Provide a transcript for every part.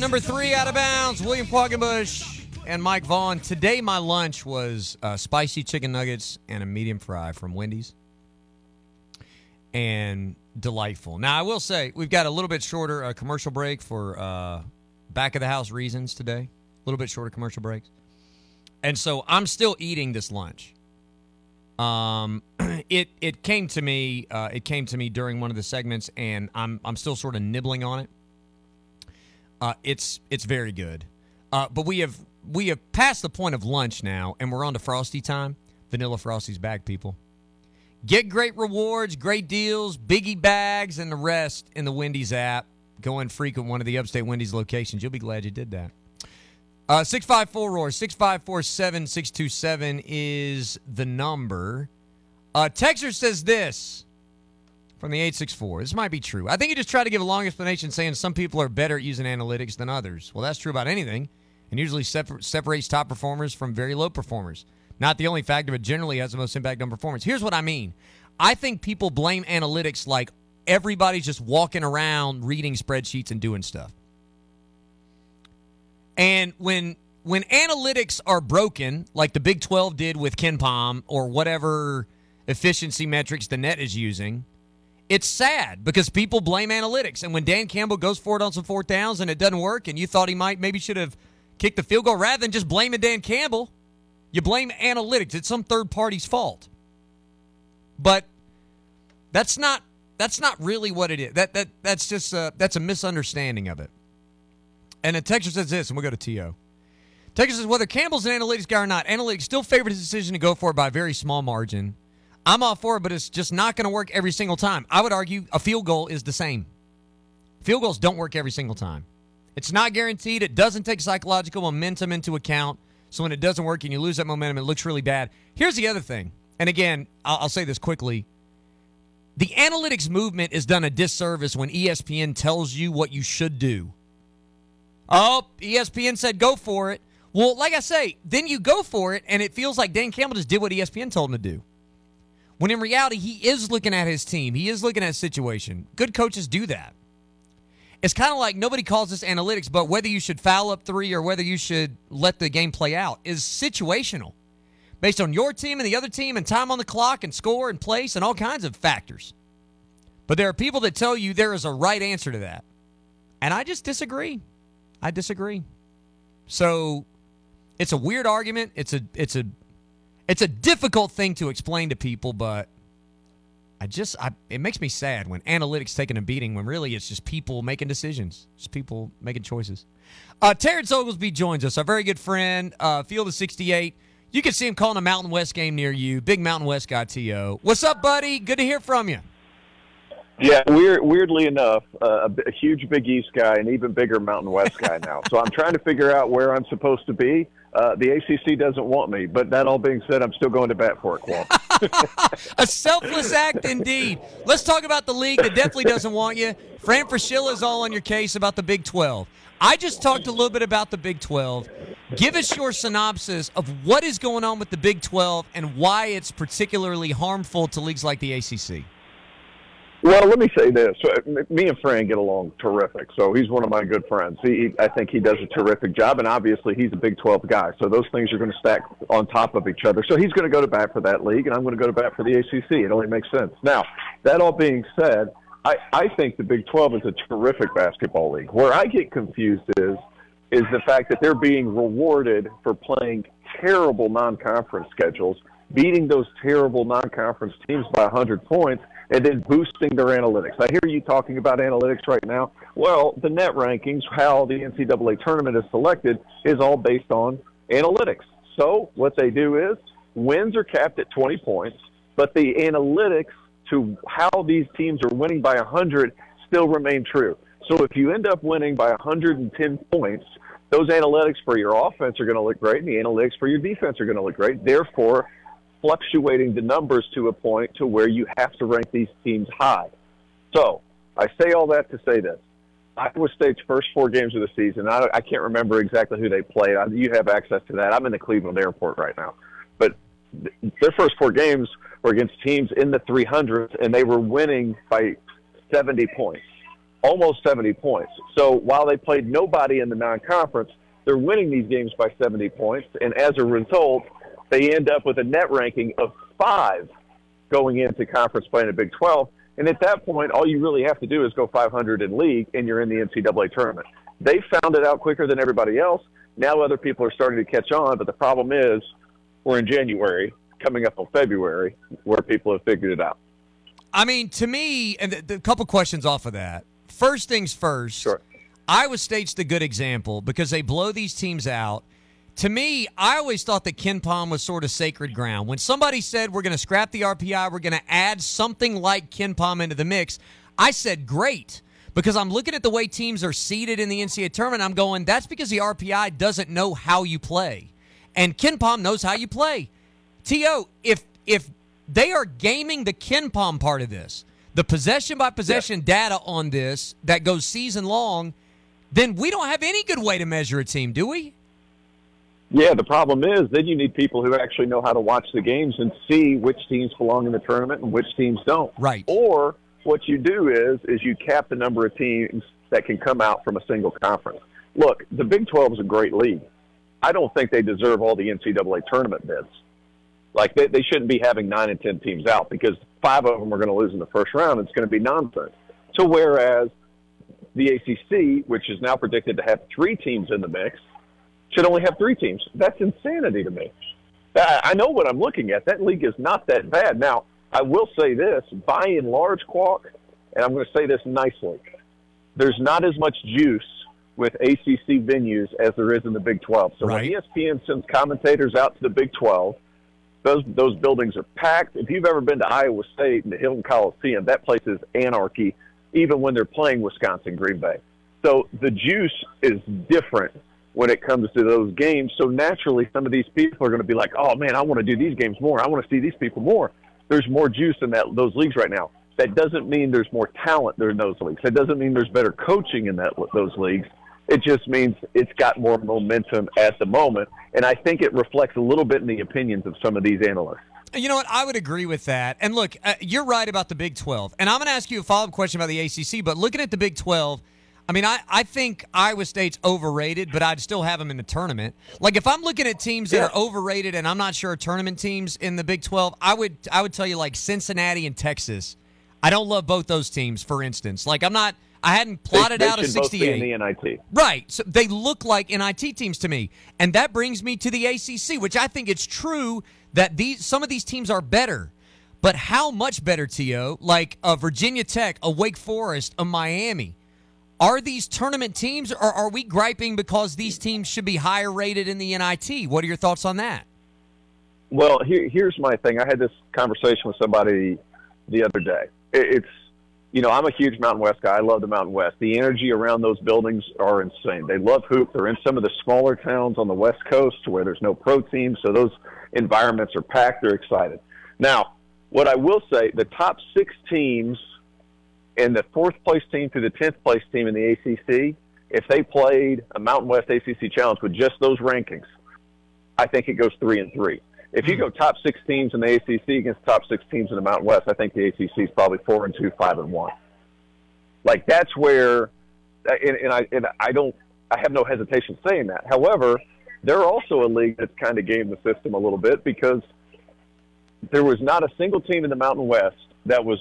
Number three out of bounds. William Qualkinbush and Mike Vaughn. Today, my lunch was uh, spicy chicken nuggets and a medium fry from Wendy's. And delightful. Now, I will say, we've got a little bit shorter uh, commercial break for uh, back of the house reasons today. A little bit shorter commercial breaks. And so I'm still eating this lunch. Um, it it came to me uh, it came to me during one of the segments, and I'm I'm still sort of nibbling on it. Uh, it's it's very good, uh, but we have we have passed the point of lunch now, and we're on to frosty time. Vanilla Frosty's back, people. Get great rewards, great deals, biggie bags, and the rest in the Wendy's app. Go and frequent one of the upstate Wendy's locations. You'll be glad you did that. Uh, 654 Roar, 654 7627 is the number. Uh, Texter says this from the 864. This might be true. I think he just tried to give a long explanation saying some people are better at using analytics than others. Well, that's true about anything and usually separ- separates top performers from very low performers. Not the only factor, but generally has the most impact on performance. Here's what I mean I think people blame analytics like everybody's just walking around reading spreadsheets and doing stuff. And when when analytics are broken, like the Big 12 did with KenPom or whatever efficiency metrics the net is using, it's sad because people blame analytics. And when Dan Campbell goes for it on some fourth downs and it doesn't work, and you thought he might maybe should have kicked the field goal rather than just blaming Dan Campbell, you blame analytics. It's some third party's fault. But that's not that's not really what it is. That that that's just a, that's a misunderstanding of it. And a Texas says this, and we'll go to T.O. Texas says whether Campbell's an analytics guy or not, analytics still favored his decision to go for it by a very small margin. I'm all for it, but it's just not going to work every single time. I would argue a field goal is the same. Field goals don't work every single time. It's not guaranteed. It doesn't take psychological momentum into account. So when it doesn't work and you lose that momentum, it looks really bad. Here's the other thing. And again, I'll, I'll say this quickly. The analytics movement is done a disservice when ESPN tells you what you should do. Oh, ESPN said go for it. Well, like I say, then you go for it, and it feels like Dan Campbell just did what ESPN told him to do. When in reality, he is looking at his team, he is looking at his situation. Good coaches do that. It's kind of like nobody calls this analytics, but whether you should foul up three or whether you should let the game play out is situational based on your team and the other team and time on the clock and score and place and all kinds of factors. But there are people that tell you there is a right answer to that. And I just disagree. I disagree. So it's a weird argument. It's a it's a it's a difficult thing to explain to people, but I just I it makes me sad when analytics taking a beating when really it's just people making decisions, just people making choices. Uh, Terrence Oglesby joins us, our very good friend, uh, Field of 68. You can see him calling a Mountain West game near you. Big Mountain West guy, T.O. What's up, buddy? Good to hear from you. Yeah, weird, weirdly enough, uh, a, a huge Big East guy, an even bigger Mountain West guy now. so I'm trying to figure out where I'm supposed to be. Uh, the ACC doesn't want me, but that all being said, I'm still going to bat for it, Qualk. a selfless act indeed. Let's talk about the league that definitely doesn't want you. Fran Fraschilla is all on your case about the Big 12. I just talked a little bit about the Big 12. Give us your synopsis of what is going on with the Big 12 and why it's particularly harmful to leagues like the ACC. Well, let me say this: uh, me and Fran get along terrific. So he's one of my good friends. He, I think he does a terrific job, and obviously he's a Big 12 guy. So those things are going to stack on top of each other. So he's going to go to bat for that league, and I'm going to go to bat for the ACC. It only makes sense. Now, that all being said, I, I think the Big 12 is a terrific basketball league. Where I get confused is is the fact that they're being rewarded for playing terrible non-conference schedules, beating those terrible non-conference teams by 100 points and then boosting their analytics. I hear you talking about analytics right now. Well, the net rankings, how the NCAA tournament is selected, is all based on analytics. So what they do is wins are capped at 20 points, but the analytics to how these teams are winning by 100 still remain true. So if you end up winning by 110 points, those analytics for your offense are going to look great, and the analytics for your defense are going to look great. Therefore, fluctuating the numbers to a point to where you have to rank these teams high. So I say all that to say this. Iowa State's first four games of the season, I, I can't remember exactly who they played. I, you have access to that. I'm in the Cleveland airport right now. But th- their first four games were against teams in the 300s, and they were winning by 70 points. almost 70 points. So while they played nobody in the non-conference, they're winning these games by 70 points, and as a result, they end up with a net ranking of five going into conference play in the Big 12. And at that point, all you really have to do is go 500 in league, and you're in the NCAA tournament. They found it out quicker than everybody else. Now other people are starting to catch on, but the problem is we're in January, coming up on February, where people have figured it out. I mean, to me, and the couple questions off of that. First things first. Sure. Iowa State's the good example because they blow these teams out. To me, I always thought that KenPom was sort of sacred ground. When somebody said we're going to scrap the RPI, we're going to add something like KenPom into the mix, I said great because I'm looking at the way teams are seeded in the NCAA tournament. I'm going, that's because the RPI doesn't know how you play, and KenPom knows how you play. To if if they are gaming the KenPom part of this, the possession by possession yeah. data on this that goes season long, then we don't have any good way to measure a team, do we? Yeah, the problem is then you need people who actually know how to watch the games and see which teams belong in the tournament and which teams don't. Right. Or what you do is is you cap the number of teams that can come out from a single conference. Look, the Big 12 is a great league. I don't think they deserve all the NCAA tournament bids. Like they, they shouldn't be having nine and ten teams out because five of them are going to lose in the first round. It's going to be nonsense. So whereas the ACC, which is now predicted to have three teams in the mix, should only have three teams. That's insanity to me. I know what I'm looking at. That league is not that bad. Now, I will say this, by and large, Qualk, and I'm going to say this nicely, there's not as much juice with ACC venues as there is in the Big 12. So right. when ESPN sends commentators out to the Big 12, those those buildings are packed. If you've ever been to Iowa State and the Hilton Coliseum, that place is anarchy, even when they're playing Wisconsin Green Bay. So the juice is different when it comes to those games. So naturally, some of these people are going to be like, "Oh man, I want to do these games more. I want to see these people more." There's more juice in that those leagues right now. That doesn't mean there's more talent there in those leagues. That doesn't mean there's better coaching in that those leagues. It just means it's got more momentum at the moment. And I think it reflects a little bit in the opinions of some of these analysts. You know what? I would agree with that. And look, uh, you're right about the Big 12. And I'm going to ask you a follow up question about the ACC. But looking at the Big 12, I mean, I, I think Iowa State's overrated, but I'd still have them in the tournament. Like if I'm looking at teams that yeah. are overrated and I'm not sure tournament teams in the Big 12, I would I would tell you like Cincinnati and Texas. I don't love both those teams, for instance. Like I'm not I hadn't plotted they, they out a 68. in the NIT. Right. So they look like NIT teams to me. And that brings me to the ACC, which I think it's true that these some of these teams are better. But how much better, T.O.? Like a Virginia Tech, a Wake Forest, a Miami. Are these tournament teams, or are we griping because these teams should be higher rated in the NIT? What are your thoughts on that? Well, here, here's my thing. I had this conversation with somebody the other day. It's you know, I'm a huge Mountain West guy. I love the Mountain West. The energy around those buildings are insane. They love hoop. They're in some of the smaller towns on the West Coast where there's no pro teams, so those environments are packed. They're excited. Now, what I will say, the top six teams and the fourth place team through the tenth place team in the ACC, if they played a Mountain West ACC challenge with just those rankings, I think it goes three and three. If you hmm. go top six teams in the ACC against top six teams in the Mountain West, I think the ACC is probably four and two, five and one. Like that's where, and, and I and I don't, I have no hesitation saying that. However, they're also a league that's kind of gamed the system a little bit because there was not a single team in the Mountain West that was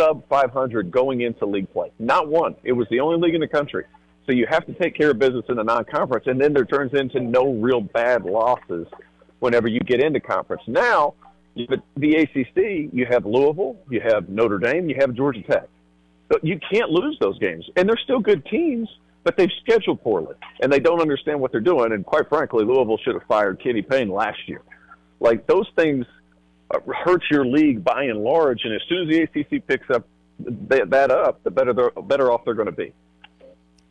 sub 500 going into league play. Not one. It was the only league in the country. So you have to take care of business in the non-conference, and then there turns into no real bad losses whenever you get into conference. Now, but the ACC, you have Louisville, you have Notre Dame, you have Georgia Tech. You can't lose those games, and they're still good teams, but they've scheduled poorly, and they don't understand what they're doing. And quite frankly, Louisville should have fired Kenny Payne last year. Like those things uh, hurt your league by and large, and as soon as the ACC picks up that up, the better better off they're going to be.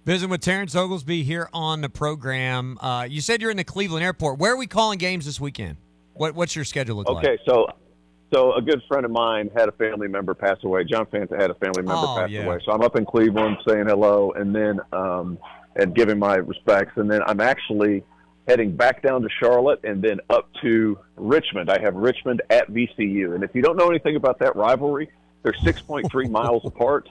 Visiting with Terrence Oglesby here on the program. Uh, you said you're in the Cleveland airport. Where are we calling games this weekend? What, what's your schedule look okay, like? Okay, so so a good friend of mine had a family member pass away. John Fanta had a family member oh, pass yeah. away. So I'm up in Cleveland saying hello and then um, and giving my respects. And then I'm actually heading back down to Charlotte and then up to Richmond. I have Richmond at VCU. And if you don't know anything about that rivalry, they're 6.3 miles apart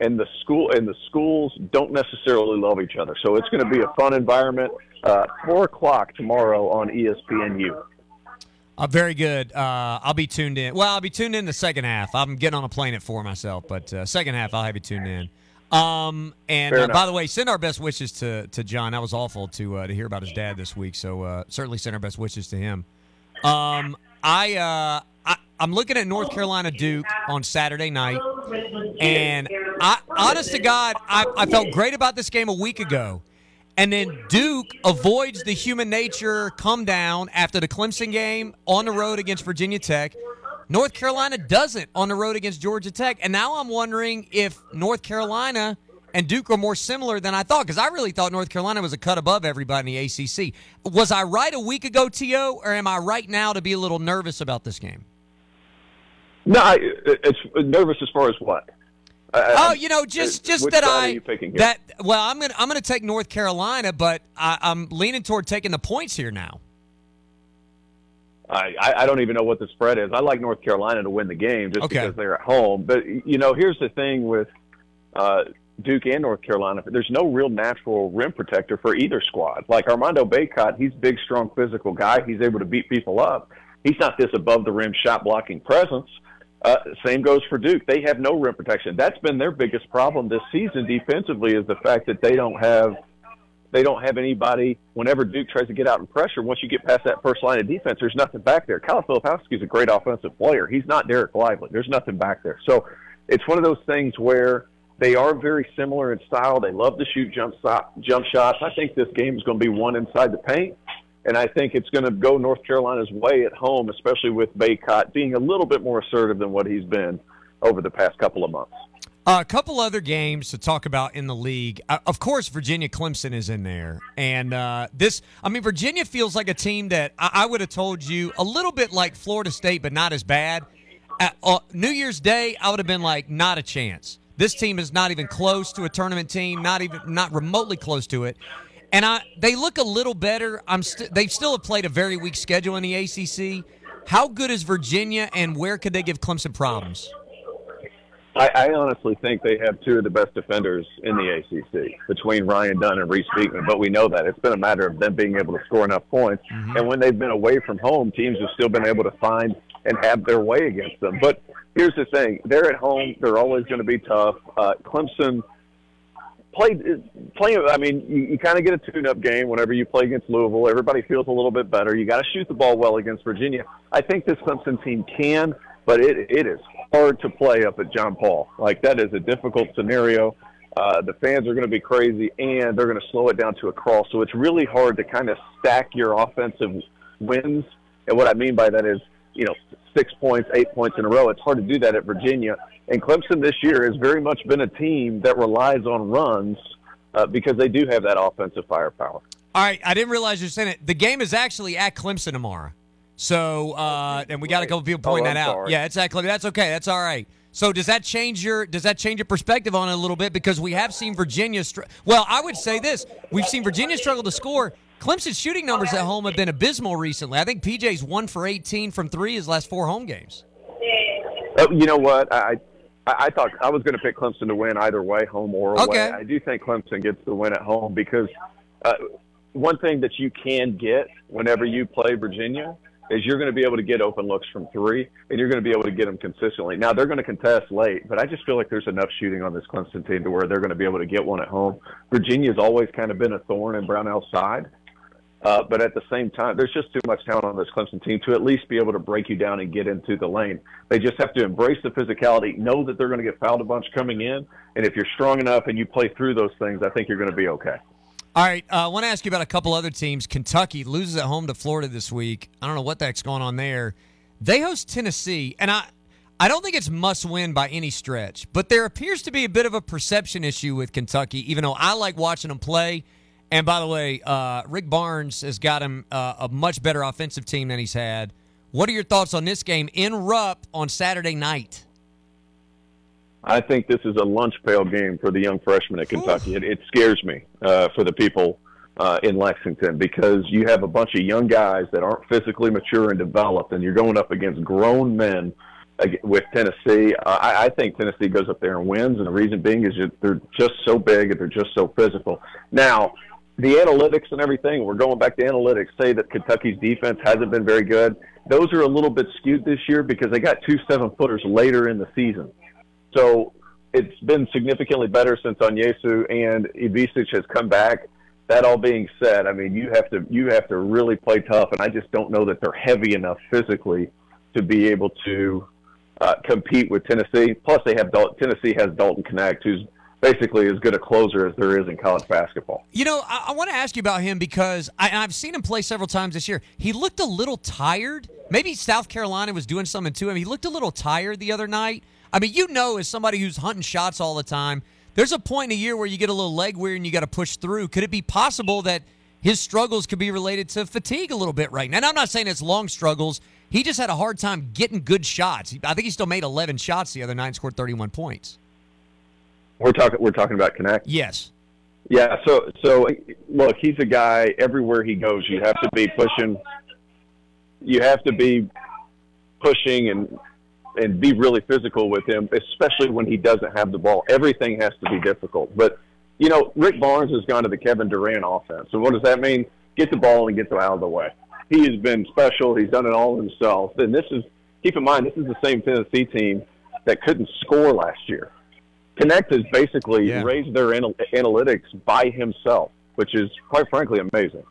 and the school and the schools don't necessarily love each other. So it's going to be a fun environment. Uh, Four o'clock tomorrow on ESPNU. Uh, very good. Uh, I'll be tuned in. Well, I'll be tuned in the second half. I'm getting on a plane at four myself, but uh, second half I'll have you tuned in. Um, and uh, by the way, send our best wishes to, to John. That was awful to uh, to hear about his dad this week. So uh, certainly send our best wishes to him. Um, I, uh, I I'm looking at North Carolina Duke on Saturday night, and I, honest to God, I, I felt great about this game a week ago. And then Duke avoids the human nature come down after the Clemson game on the road against Virginia Tech. North Carolina doesn't on the road against Georgia Tech. And now I'm wondering if North Carolina and Duke are more similar than I thought because I really thought North Carolina was a cut above everybody in the ACC. Was I right a week ago, T.O., or am I right now to be a little nervous about this game? No, I, it's nervous as far as what? oh, you know, just just that I that well, I'm gonna I'm gonna take North Carolina, but I, I'm leaning toward taking the points here now. I, I don't even know what the spread is. I like North Carolina to win the game just okay. because they're at home. But you know, here's the thing with uh, Duke and North Carolina. There's no real natural rim protector for either squad. Like Armando Bacot, he's big, strong, physical guy. He's able to beat people up. He's not this above the rim shot blocking presence. Uh, same goes for Duke. They have no rim protection. That's been their biggest problem this season defensively is the fact that they don't have they don't have anybody. Whenever Duke tries to get out and pressure, once you get past that first line of defense, there's nothing back there. Kyle Filipowski is a great offensive player. He's not Dereck Lively. There's nothing back there. So it's one of those things where they are very similar in style. They love to shoot jump shot, jump shots. I think this game is going to be one inside the paint, and I think it's going to go North Carolina's way at home, especially with Bacot being a little bit more assertive than what he's been over the past couple of months. A couple other games to talk about in the league. Uh, of course, Virginia Clemson is in there. And uh, this, I mean, Virginia feels like a team that I, I would have told you a little bit like Florida State, but not as bad. At, uh, New Year's Day, I would have been like, not a chance. This team is not even close to a tournament team, not even not remotely close to it. And I, they look a little better. I'm st- they still have played a very weak schedule in the ACC. How good is Virginia, and where could they give Clemson problems? I, I honestly think they have two of the best defenders in the ACC between Ryan Dunn and Reece Beekman. But we know that it's been a matter of them being able to score enough points. Mm-hmm. And when they've been away from home, teams have still been able to find and have their way against them. But here's the thing: they're at home. They're always going to be tough. Uh, Clemson played playing. I mean, you, you kind of get a tune-up game whenever you play against Louisville. Everybody feels a little bit better. You got to shoot the ball well against Virginia. I think this Clemson team can, but it it is hard to play up at John Paul. Like that is a difficult scenario. Uh, the fans are going to be crazy, and they're going to slow it down to a crawl. So it's really hard to kind of stack your offensive wins. And what I mean by that is, you know, six points, eight points in a row. It's hard to do that at Virginia. And Clemson this year has very much been a team that relies on runs uh, because they do have that offensive firepower. All right, I didn't realize you're saying it. The game is actually at Clemson tomorrow. So, uh, and we got a couple people pointing oh, that out. Sorry. Yeah, it's actually that's okay. That's all right. So does that change your does that change your perspective on it a little bit because we have seen Virginia str- well I would say this we've seen Virginia struggle to score Clemson's shooting numbers at home have been abysmal recently I think PJ's one for 18 from three his last four home games oh, you know what I I, thought I was going to pick Clemson to win either way home or away okay. I do think Clemson gets the win at home because uh, one thing that you can get whenever you play Virginia is you're going to be able to get open looks from three, and you're going to be able to get them consistently. Now they're going to contest late, but I just feel like there's enough shooting on this Clemson team to where they're going to be able to get one at home. Virginia's always kind of been a thorn in Brownell's side, uh, but at the same time, there's just too much talent on this Clemson team to at least be able to break you down and get into the lane. They just have to embrace the physicality, know that they're going to get fouled a bunch coming in, and if you're strong enough and you play through those things, I think you're going to be okay. All right, uh, I want to ask you about a couple other teams. Kentucky loses at home to Florida this week. I don't know what the heck's going on there. They host Tennessee, and I, I don't think it's must win by any stretch, but there appears to be a bit of a perception issue with Kentucky. Even though I like watching them play, and by the way, uh, Rick Barnes has got him uh, a much better offensive team than he's had. What are your thoughts on this game in Rupp on Saturday night? I think this is a lunch pail game for the young freshmen at Kentucky. It, it scares me uh, for the people uh, in Lexington because you have a bunch of young guys that aren't physically mature and developed, and you're going up against grown men with Tennessee. Uh, I, I think Tennessee goes up there and wins, and the reason being is that they're just so big and they're just so physical. Now, the analytics and everything, we're going back to analytics, say that Kentucky's defense hasn't been very good. Those are a little bit skewed this year because they got two seven footers later in the season. So it's been significantly better since Onyenso and Ivisic has come back. That all being said, I mean you have to you have to really play tough, and I just don't know that they're heavy enough physically to be able to uh, compete with Tennessee. Plus, they have Dal- Tennessee has Dalton Knecht, who's basically as good a closer as there is in college basketball. You know, I, I want to ask you about him because I, have seen him play several times this year. He looked a little tired. Maybe South Carolina was doing something to him. He looked a little tired the other night. I mean, you know, as somebody who's hunting shots all the time, there's a point in a year where you get a little leg weird and you got to push through. Could it be possible that his struggles could be related to fatigue a little bit right now? And I'm not saying it's long struggles. He just had a hard time getting good shots. I think he still made 11 shots the other night and scored 31 points. We're talking. We're talking about Knecht. Yes. Yeah. So so look, he's a guy. Everywhere he goes, you have to be pushing. You have to be pushing and and be really physical with him, especially when he doesn't have the ball. Everything has to be difficult. But you know, Rick Barnes has gone to the Kevin Durant offense. So what does that mean? Get the ball and get them out of the way. He has been special. He's done it all himself. And this is keep in mind, this is the same Tennessee team that couldn't score last year. Knecht has basically yeah. raised their anal- analytics by himself, which is quite frankly amazing.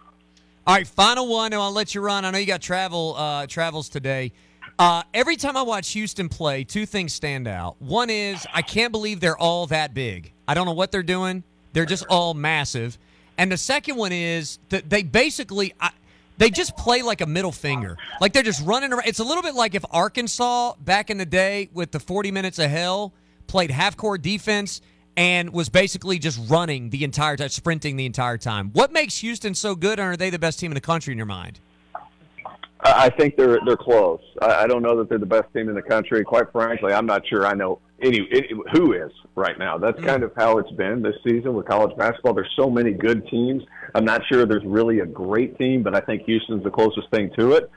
All right, final one, and I'll let you run. I know you got travel uh, travels today. Uh, every time I watch Houston play, two things stand out. One is I can't believe they're all that big. I don't know what they're doing. They're just all massive. And the second one is that they basically I, they just play like a middle finger. Like they're just running around. It's a little bit like if Arkansas back in the day with the 40 minutes of hell played half court defense and was basically just running the entire time, sprinting the entire time. What makes Houston so good, and are they the best team in the country in your mind? I think they're they're close. I don't know that they're the best team in the country. Quite frankly, I'm not sure I know any, any who is right now. That's mm. kind of how it's been this season with college basketball. There's so many good teams. I'm not sure there's really a great team, but I think Houston's the closest thing to it.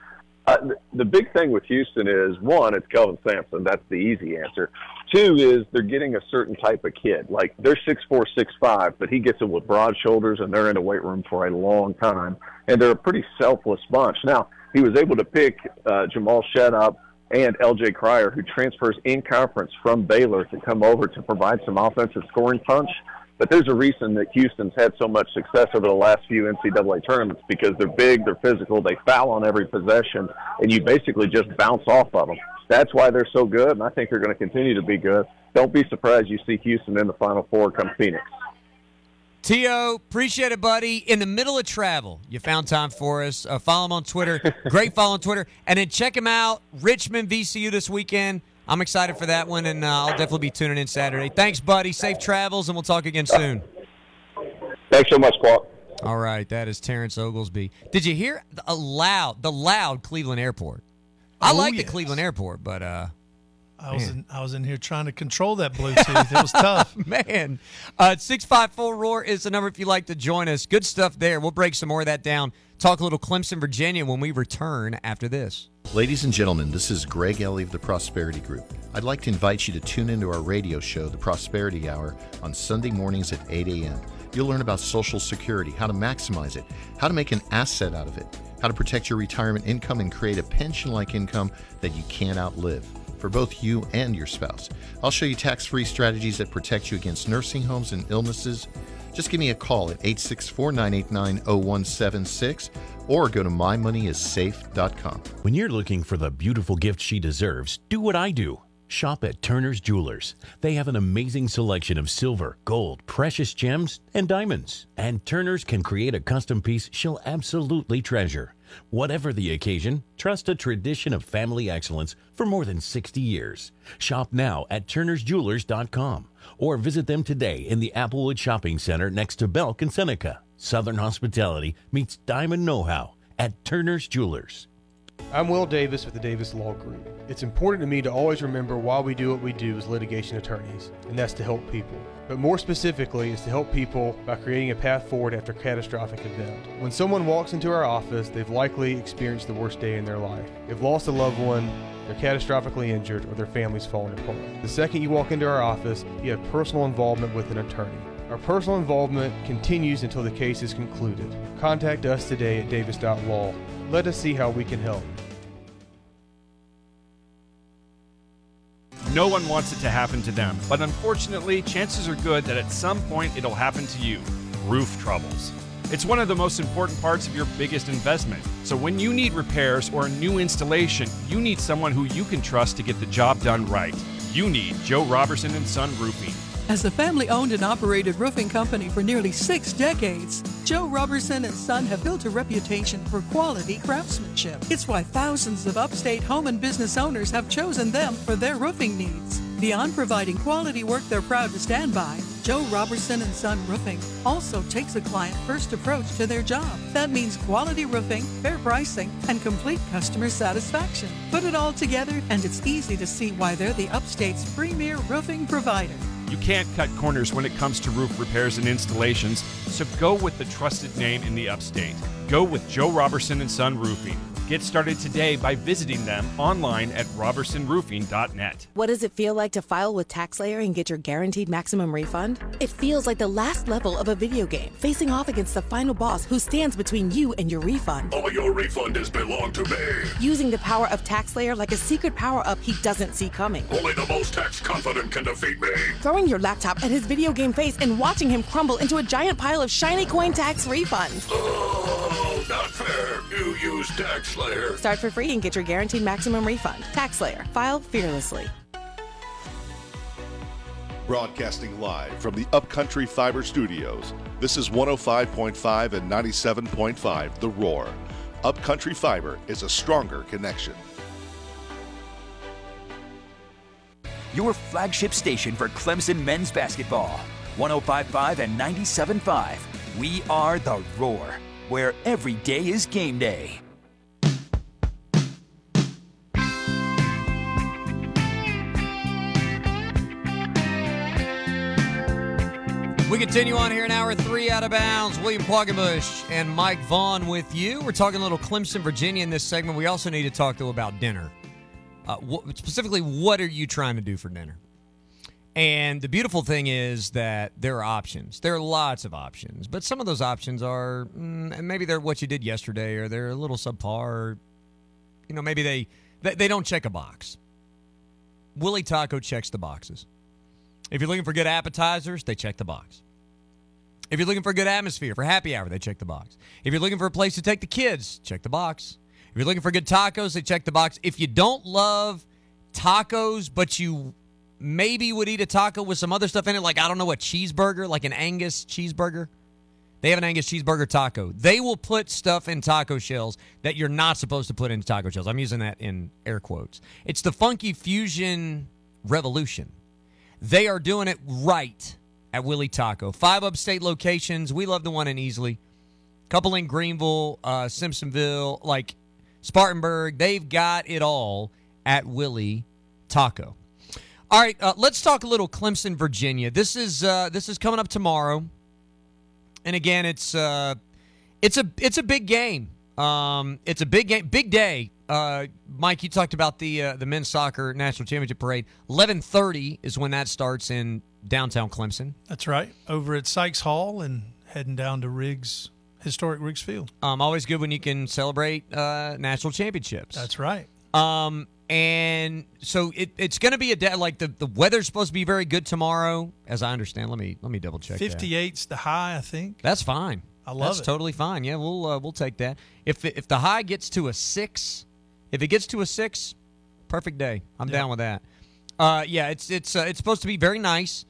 Uh, the big thing with Houston is one, it's Kelvin Sampson. That's the easy answer. Two is they're getting a certain type of kid. Like they're six four, six five, but he gets it with broad shoulders, and they're in the weight room for a long time, and they're a pretty selfless bunch. Now he was able to pick uh, Jamal Shead and L.J. Cryer, who transfers in conference from Baylor to come over to provide some offensive scoring punch. But there's a reason that Houston's had so much success over the last few NCAA tournaments because they're big, they're physical, they foul on every possession, and you basically just bounce off of them. That's why they're so good, and I think they're going to continue to be good. Don't be surprised you see Houston in the Final Four come Phoenix. T.O., appreciate it, buddy. In the middle of travel, you found time for us. Uh, follow him on Twitter. Great follow on Twitter. And then check him out, Richmond VCU this weekend. I'm excited for that one, and uh, I'll definitely be tuning in Saturday. Thanks, buddy. Safe travels, and we'll talk again soon. Thanks so much, Qualk. All right, that is Terrence Oglesby. Did you hear a loud, the loud Cleveland Airport? I oh, like yes. the Cleveland Airport, but uh, I was in, I was in here trying to control that Bluetooth. it was tough, man. Uh, six five four roar is the number if you'd like to join us. Good stuff there. We'll break some more of that down. Talk a little Clemson, Virginia when we return after this. Ladies and gentlemen, this is Greg Ellie of the Prosperity Group. I'd like to invite you to tune into our radio show, The Prosperity Hour, on Sunday mornings at 8 a.m. You'll learn about Social Security, how to maximize it, how to make an asset out of it, how to protect your retirement income and create a pension like income that you can't outlive for both you and your spouse. I'll show you tax free strategies that protect you against nursing homes and illnesses. Just give me a call at 864 989 0176 or go to mymoneyissafe.com. When you're looking for the beautiful gift she deserves, do what I do. Shop at Turner's Jewelers. They have an amazing selection of silver, gold, precious gems, and diamonds. And Turner's can create a custom piece she'll absolutely treasure. Whatever the occasion, trust a tradition of family excellence for more than 60 years. Shop now at turnersjewelers.com or visit them today in the Applewood Shopping Center next to Belk and Seneca. Southern hospitality meets diamond know-how at Turner's Jewelers. I'm Will Davis with the Davis Law Group. It's important to me to always remember why we do what we do as litigation attorneys, and that's to help people. But more specifically, is to help people by creating a path forward after a catastrophic event. When someone walks into our office, they've likely experienced the worst day in their life. They've lost a loved one, they're catastrophically injured, or their family's falling apart. The second you walk into our office, you have personal involvement with an attorney. Our personal involvement continues until the case is concluded. Contact us today at davis.law. Let us see how we can help. No one wants it to happen to them, but unfortunately, chances are good that at some point it'll happen to you roof troubles. It's one of the most important parts of your biggest investment. So when you need repairs or a new installation, you need someone who you can trust to get the job done right. You need Joe Robertson and Son Roofing. As a family owned and operated roofing company for nearly six decades, Joe Robertson and Son have built a reputation for quality craftsmanship. It's why thousands of upstate home and business owners have chosen them for their roofing needs. Beyond providing quality work they're proud to stand by, Joe Robertson and Son Roofing also takes a client first approach to their job. That means quality roofing, fair pricing, and complete customer satisfaction. Put it all together, and it's easy to see why they're the upstate's premier roofing provider. You can't cut corners when it comes to roof repairs and installations, so go with the trusted name in the upstate. Go with Joe Robertson and Son Roofing. Get started today by visiting them online at robertsonroofing.net. What does it feel like to file with TaxSlayer and get your guaranteed maximum refund? It feels like the last level of a video game, facing off against the final boss who stands between you and your refund. All your refund has belonged to me. Using the power of TaxSlayer like a secret power up he doesn't see coming. Only the most tax confident can defeat me. Throwing your laptop at his video game face and watching him crumble into a giant pile of shiny coin tax refunds. Oh, not fair. You use TaxSlayer. Start for free and get your guaranteed maximum refund. TaxSlayer. File fearlessly. Broadcasting live from the Upcountry Fiber Studios. This is 105.5 and 97.5 The Roar. Upcountry Fiber is a stronger connection. Your flagship station for Clemson men's basketball. 1055 and 975. We are The Roar, where every day is game day. We continue on here in hour three out of bounds. William Qualkinbush and Mike Vaughn with you. We're talking a little Clemson, Virginia in this segment. We also need to talk, though, about dinner. Uh, wh- specifically, what are you trying to do for dinner? And the beautiful thing is that there are options. There are lots of options, but some of those options are mm, maybe they're what you did yesterday, or they're a little subpar. You know, maybe they, they they don't check a box. Willy Taco checks the boxes. If you're looking for good appetizers, they check the box. If you're looking for a good atmosphere for happy hour, they check the box. If you're looking for a place to take the kids, check the box. If you're looking for good tacos, they check the box. If you don't love tacos, but you maybe would eat a taco with some other stuff in it, like I don't know, a cheeseburger, like an Angus cheeseburger. They have an Angus cheeseburger taco. They will put stuff in taco shells that you're not supposed to put in taco shells. I'm using that in air quotes. It's the funky fusion revolution. They are doing it right at Willy Taco. Five upstate locations. We love the one in Easley. Couple in Greenville, uh, Simpsonville, like Spartanburg. They've got it all at Willy Taco. All right, uh, let's talk a little Clemson, Virginia. This is uh, this is coming up tomorrow, and again, it's uh, it's a it's a big game. Um, it's a big game, big day. Uh, Mike, you talked about the uh, the men's soccer national championship parade. Eleven thirty is when that starts in downtown Clemson. That's right. Over at Sykes Hall and heading down to Riggs, historic Riggs Field. Um, always good when you can celebrate uh, national championships. That's right. Um, and so it, it's going to be a day like the, the weather's supposed to be very good tomorrow, as I understand. Let me let me double check. that. 58's the high, I think. That's fine. I love That's it. totally fine. Yeah, we'll uh, we'll take that. If if the high gets to a six, if it gets to a six, perfect day. I'm Yeah. down with that. Uh, yeah, it's it's uh, it's supposed to be very nice,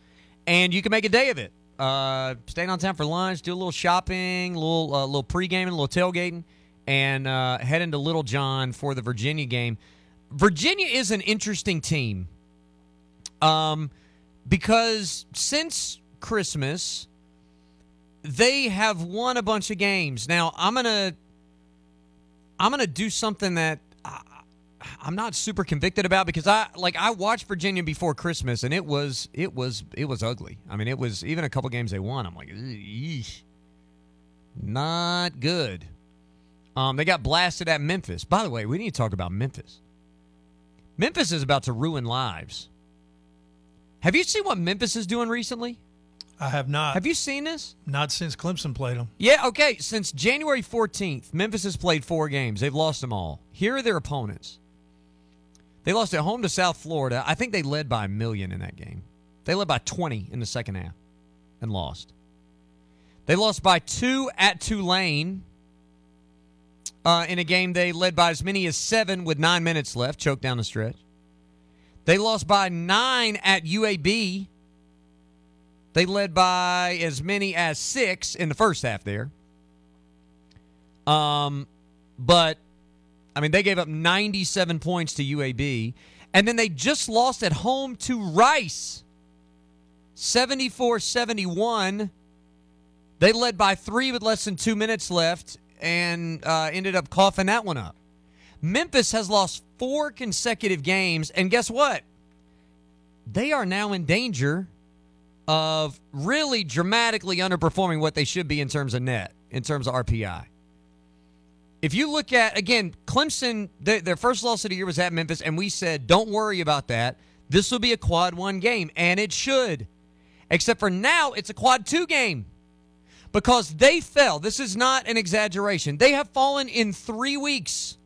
and you can make a day of it. Uh, stay downtown for lunch, do a little shopping, a little uh, little pre-gaming, a little tailgating, and uh, head into Littlejohn for the Virginia game. Virginia is an interesting team, um, because since Christmas they have won a bunch of games. Now I'm gonna I'm gonna do something that I, I'm not super convicted about because I like I watched Virginia before Christmas and it was it was it was ugly. I mean, it was even a couple games they won. I'm like, Eesh. not good. Um, they got blasted at Memphis. By the way, we need to talk about Memphis. Memphis is about to ruin lives. Have you seen what Memphis is doing recently? I have not. Have you seen this? Not since Clemson played them. Yeah, okay. Since January 14th, Memphis has played four games. They've lost them all. Here are their opponents. They lost at home to South Florida. I think they led by a million in that game. They led by 20 in the second half and lost. They lost by two at Tulane uh, in a game they led by as many as seven with nine minutes left, choked down the stretch. They lost by nine at UAB. They led by as many as six in the first half there. Um, but I mean, they gave up 97 points to UAB, and then they just lost at home to Rice, 74-71. They led by three with less than two minutes left, and uh, ended up coughing that one up. Memphis has lost four consecutive games, and guess what? They are now in danger of really dramatically underperforming what they should be in terms of net, in terms of RPI. If you look at, again, Clemson, their, their first loss of the year was at Memphis, and we said, don't worry about that. This will be a quad one game, and it should. Except for now, it's a quad two game because they fell. This is not an exaggeration. They have fallen in three weeks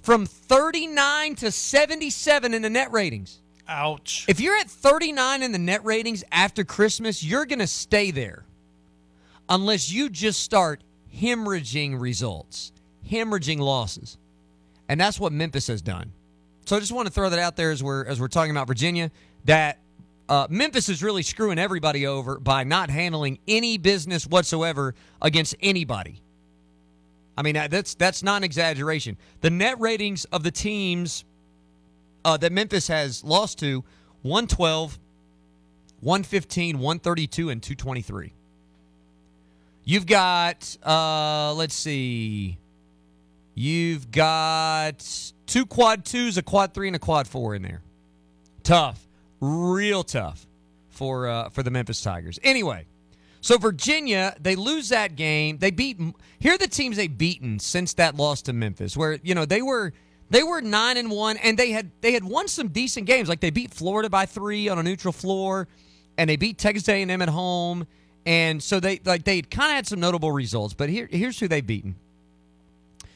from 39 to 77 in the net ratings. Ouch. If you're at 39 in the net ratings after Christmas, you're going to stay there unless you just start hemorrhaging results, hemorrhaging losses. And that's what Memphis has done. So I just want to throw that out there as we're as we're talking about Virginia that uh, Memphis is really screwing everybody over by not handling any business whatsoever against anybody. I mean that's that's not an exaggeration. The net ratings of the teams uh, that Memphis has lost to 112, 115, 132, and 223. You've got, uh, let's see, you've got two quad twos, a quad three, and a quad four in there. Tough, real tough for uh, for the Memphis Tigers. Anyway, so Virginia, they lose that game. They beat. Here are the teams they've beaten since that loss to Memphis, where you know they were they were nine and one, and they had they had won some decent games. Like they beat Florida by three on a neutral floor, and they beat Texas A&M at home. And so they like they kind of had some notable results. But here here's who they've beaten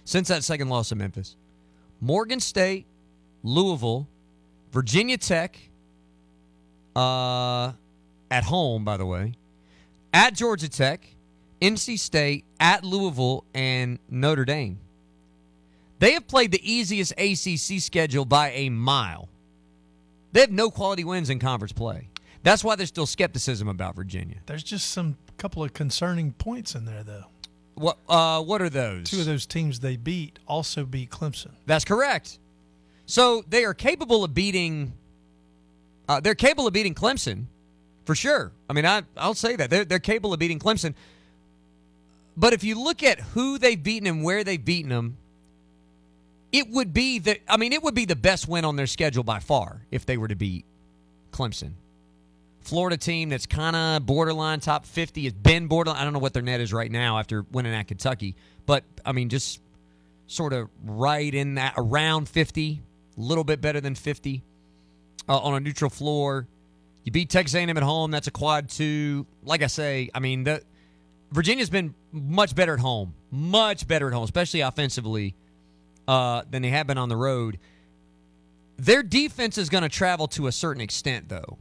since that second loss to Memphis: Morgan State, Louisville, Virginia Tech. Uh, at home, by the way, at Georgia Tech, NC State, at Louisville, and Notre Dame. They have played the easiest ACC schedule by a mile. They have no quality wins in conference play. That's why there's still skepticism about Virginia. There's just some couple of concerning points in there, though. What uh, what are those? Two of those teams they beat also beat Clemson. That's correct. So they are capable of beating. Uh, they're capable of beating Clemson, for sure. I mean, I I'll say that they're they're capable of beating Clemson. But if you look at who they've beaten and where they've beaten them, it would be the I mean, it would be the best win on their schedule by far if they were to beat Clemson. Florida team that's kind of borderline top 50 has been borderline. I don't know what their net is right now after winning at Kentucky, but I mean, just sort of right in that around 50, a little bit better than 50 uh, on a neutral floor. You beat Texas A&M at home. That's a quad two. Like I say, I mean, the Virginia's been much better at home, much better at home, especially offensively, uh, than they have been on the road. Their defense is going to travel to a certain extent, though.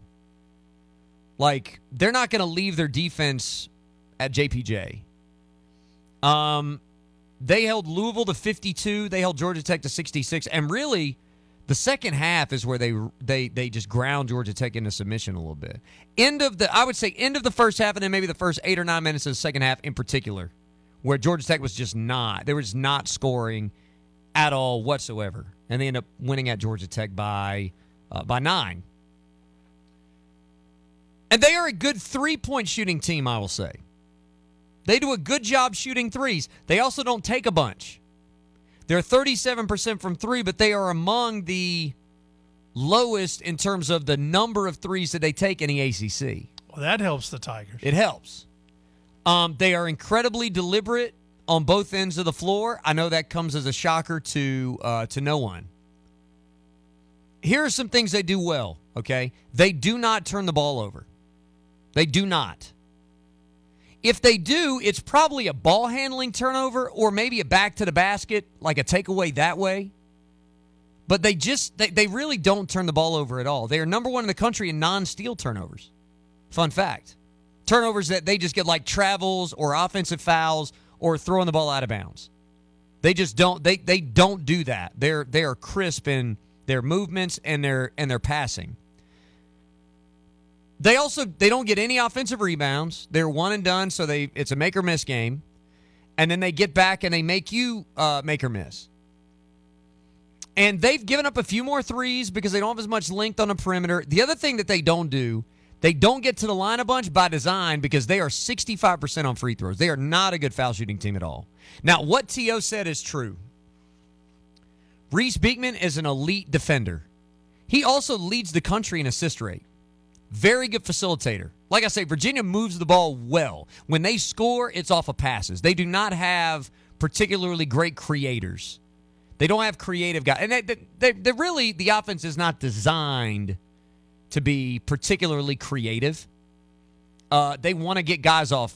Like they're not going to leave their defense at JPJ. Um, they held Louisville to 52. They held Georgia Tech to 66, and really, the second half is where they they they just ground Georgia Tech into submission a little bit. End of the I would say end of the first half, and then maybe the first eight or nine minutes of the second half in particular, where Georgia Tech was just not they were just not scoring at all whatsoever, and they end up winning at Georgia Tech by uh, by nine. And they are a good three point shooting team, I will say. They do a good job shooting threes. They also don't take a bunch. They're 37% from three, but they are among the lowest in terms of the number of threes that they take in the ACC. Well, that helps the Tigers. It helps. Um, they are incredibly deliberate on both ends of the floor. I know that comes as a shocker to uh, to no one. Here are some things they do well. Okay, they do not turn the ball over. They do not. If they do, it's probably a ball handling turnover or maybe a back to the basket, like a takeaway that way. But they just they, they really don't turn the ball over at all. They are number one in the country in non-steal turnovers. Fun fact. Turnovers that they just get like travels or offensive fouls or throwing the ball out of bounds. They just don't they they don't do that. They're they are crisp in their movements and their and their passing. They also they don't get any offensive rebounds. They're one and done, so they it's a make or miss game. And then they get back and they make you uh, make or miss. And they've given up a few more threes because they don't have as much length on the perimeter. The other thing that they don't do, they don't get to the line a bunch by design because they are 65% on free throws. They are not a good foul shooting team at all. Now, what T.O. said is true. Reece Beekman is an elite defender. He also leads the country in assist rate. Very good facilitator. Like I say, Virginia moves the ball well. When they score, it's off of passes. They do not have particularly great creators. They don't have creative guys. And they, they, they really, the offense is not designed to be particularly creative. Uh, they want to get guys off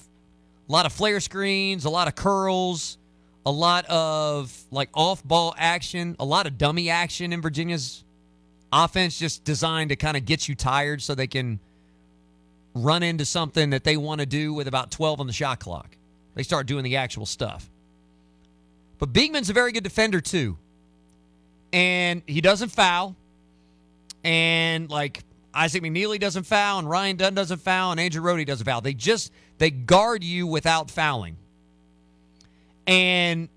a lot of flare screens, a lot of curls, a lot of like off ball action, a lot of dummy action in Virginia's offense, just designed to kind of get you tired so they can run into something that they want to do with about 12 on the shot clock. They start doing the actual stuff. But Beekman's a very good defender too. And he doesn't foul. And like Isaac McNeely doesn't foul, and Ryan Dunn doesn't foul, and Andrew Rohde doesn't foul. They just they guard you without fouling. And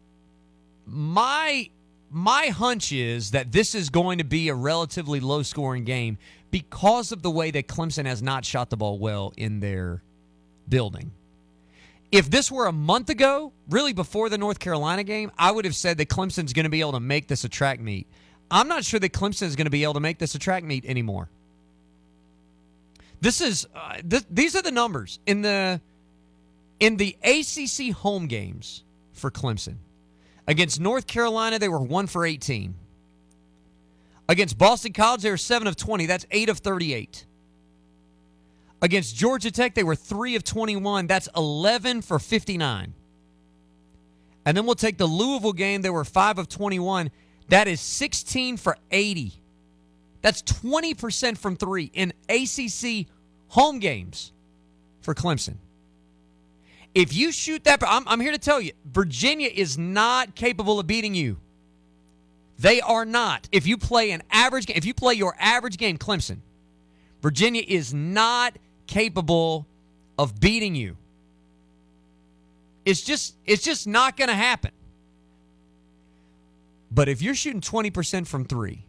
my my hunch is that this is going to be a relatively low scoring game because of the way that Clemson has not shot the ball well in their building. If this were a month ago, really before the North Carolina game, I would have said that Clemson's going to be able to make this a track meet. I'm not sure that Clemson is going to be able to make this a track meet anymore. This is uh, th- these are the numbers in the in the ACC home games for Clemson. Against North Carolina, they were 1 for 18. Against Boston College, they were 7 of 20. That's 8 of 38. Against Georgia Tech, they were 3 of 21. That's 11 for 59. And then we'll take the Louisville game. They were 5 of 21. That is 16 for 80. That's 20% from three in ACC home games for Clemson. If you shoot that, I'm, I'm here to tell you, Virginia is not capable of beating you. They are not. If you play an average game, if you play your average game, Clemson, Virginia is not capable of beating you. It's just it's just not going to happen. But if you're shooting 20% from 3,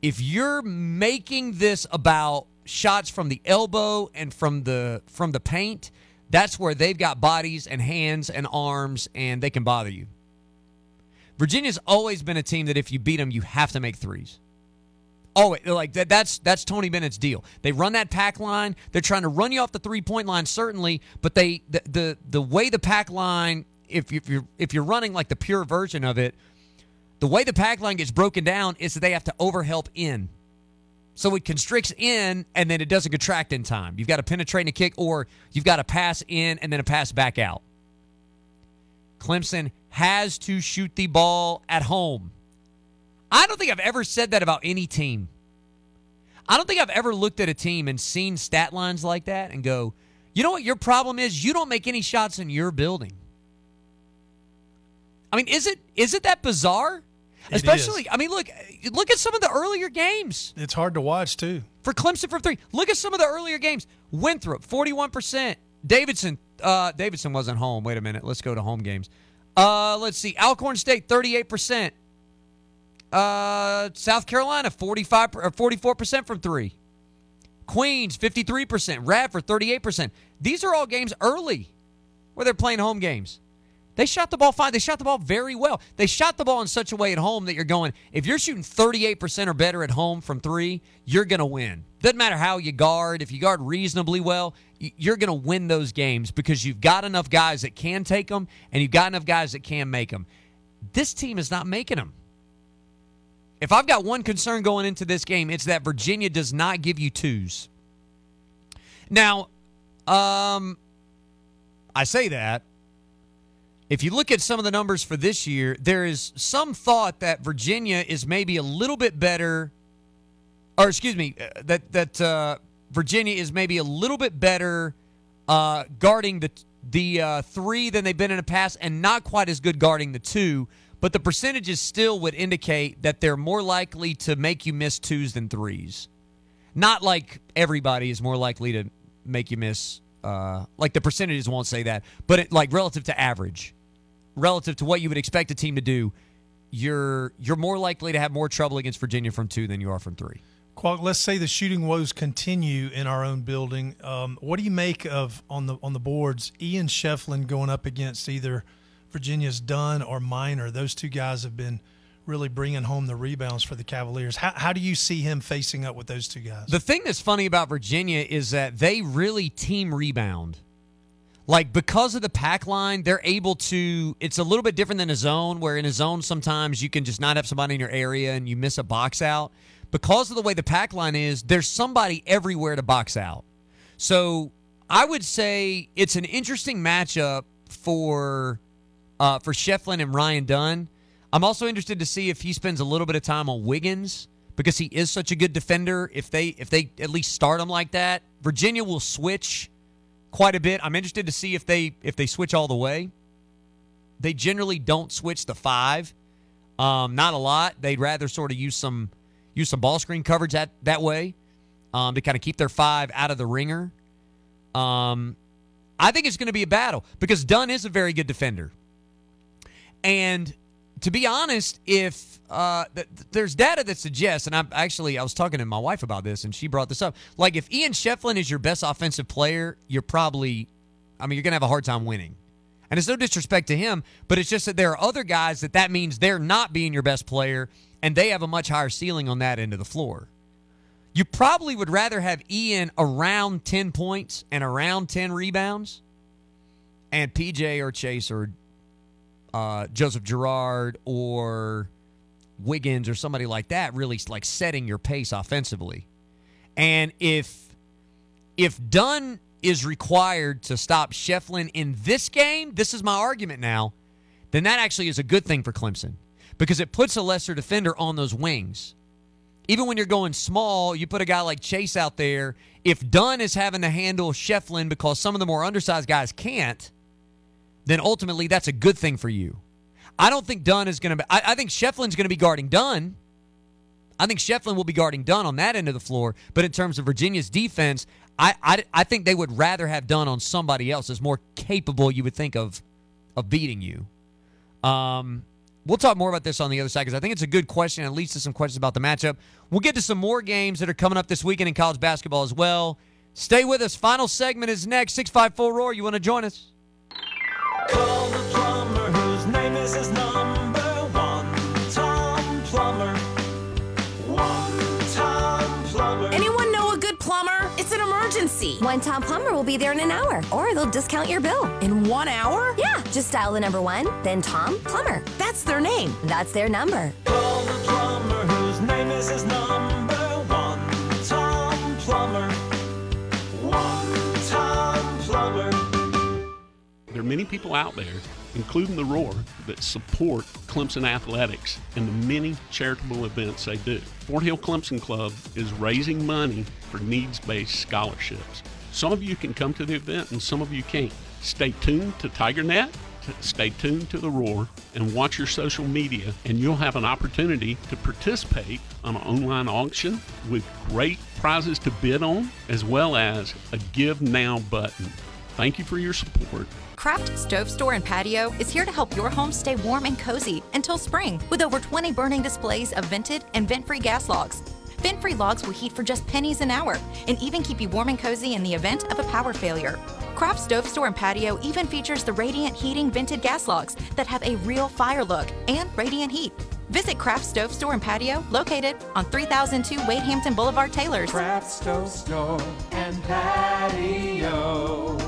if you're making this about shots from the elbow and from the from the paint, that's where they've got bodies and hands and arms and they can bother you. Virginia's always been a team that if you beat them, you have to make threes. Oh, like that, that's that's Tony Bennett's deal. They run that pack line. They're trying to run you off the three point line, certainly, but they the the, the way the pack line, if, you, if you're if you're running like the pure version of it, the way the pack line gets broken down is that they have to overhelp in. So it constricts in and then it doesn't contract in time. You've got to penetrate and a kick, or you've got to pass in and then a pass back out. Clemson has to shoot the ball at home. I don't think I've ever said that about any team. I don't think I've ever looked at a team and seen stat lines like that and go, you know what your problem is? You don't make any shots in your building. I mean, is it is it that bizarre? Especially. I mean, look look at some of the earlier games It's hard to watch too. for Clemson from three. Look at some of the earlier games. Winthrop, forty-one percent. Davidson, uh, Davidson wasn't home. Wait a minute. Let's go to home games. Uh, let's see. Alcorn State, thirty-eight percent. Uh, South Carolina, forty-five or forty-four percent from three. Queens, fifty-three percent. Radford, thirty-eight percent. These are all games early, where they're playing home games. They shot the ball fine. They shot the ball very well. They shot the ball in such a way at home that you're going, if you're shooting 38% or better at home from three, you're going to win. Doesn't matter how you guard. If you guard reasonably well, you're going to win those games because you've got enough guys that can take them and you've got enough guys that can make them. This team is not making them. If I've got one concern going into this game, it's that Virginia does not give you twos. Now, um, I say that. If you look at some of the numbers for this year, there is some thought that Virginia is maybe a little bit better, or excuse me, uh, that that uh, Virginia is maybe a little bit better uh, guarding the the uh, three than they've been in the past, and not quite as good guarding the two. But the percentages still would indicate that they're more likely to make you miss twos than threes. Not like everybody is more likely to make you miss. Uh, like the percentages won't say that, but it, like relative to average, relative to what you would expect a team to do, you're you're more likely to have more trouble against Virginia from two than you are from three. Qualk, let's say the shooting woes continue in our own building. Um, what do you make of on the on the boards? Ian Schieffelin going up against either Virginia's Dunn or Minor. Those two guys have been really bringing home the rebounds for the Cavaliers. How, how do you see him facing up with those two guys? The thing that's funny about Virginia is that they really team rebound. Like because of the pack line, they're able to. It's a little bit different than a zone, where in a zone sometimes you can just not have somebody in your area and you miss a box out. Because of the way the pack line is, there's somebody everywhere to box out. So I would say it's an interesting matchup for uh, for Schieffelin and Ryan Dunn. I'm also interested to see if he spends a little bit of time on Wiggins because he is such a good defender. If they if they at least start him like that, Virginia will switch quite a bit. I'm interested to see if they if they switch all the way. They generally don't switch the five, um, not a lot. They'd rather sort of use some use some ball screen coverage that that way um, to kind of keep their five out of the ringer. Um, I think it's going to be a battle because Dunn is a very good defender. And to be honest, if uh, th- there's data that suggests, and I actually I was talking to my wife about this, and she brought this up. Like if Ian Schieffelin is your best offensive player, you're probably, I mean, you're gonna have a hard time winning. And it's no disrespect to him, but it's just that there are other guys that that means they're not being your best player, and they have a much higher ceiling on that end of the floor. You probably would rather have Ian around 10 points and around 10 rebounds, and PJ or Chase or uh, Joseph Girard or Wiggins or somebody like that really like setting your pace offensively. And if if Dunn is required to stop Schieffelin in this game, this is my argument now, then that actually is a good thing for Clemson because it puts a lesser defender on those wings. Even when you're going small, you put a guy like Chase out there. If Dunn is having to handle Schieffelin because some of the more undersized guys can't, then ultimately that's a good thing for you. I don't think Dunn is going to be. I, I think Schieffelin's going to be guarding Dunn. I think Schieffelin will be guarding Dunn on that end of the floor. But in terms of Virginia's defense, I, I, I think they would rather have Dunn on somebody else that's more capable, you would think, of of beating you. Um, we'll talk more about this on the other side because I think it's a good question and leads to some questions about the matchup. We'll get to some more games that are coming up this weekend in college basketball as well. Stay with us. Final segment is next. 654 Roar. You want to join us? Call the plumber whose name is his number one. Tom Plumber. One Tom Plumber. Anyone know a good plumber? It's an emergency. One Tom Plumber will be there in an hour, or they'll discount your bill. In one hour? Yeah, just dial the number one, then Tom Plumber. That's their name. That's their number. Call the plumber whose name is his number There are many people out there, including the Roar, that support Clemson athletics and the many charitable events they do. Fort Hill Clemson Club is raising money for needs based scholarships. Some of you can come to the event and some of you can't. Stay tuned to TigerNet, stay tuned to the Roar, and watch your social media, and you'll have an opportunity to participate on an online auction with great prizes to bid on, as well as a Give Now button. Thank you for your support. Craft Stove Store and Patio is here to help your home stay warm and cozy until spring with over 20 burning displays of vented and vent free gas logs. Vent free logs will heat for just pennies an hour and even keep you warm and cozy in the event of a power failure. Craft Stove Store and Patio even features the Radiant Heating vented gas logs that have a real fire look and radiant heat. Visit Craft Stove Store and Patio, located on 3002 Wade Hampton Boulevard, Taylor's. Craft Stove Store and Patio.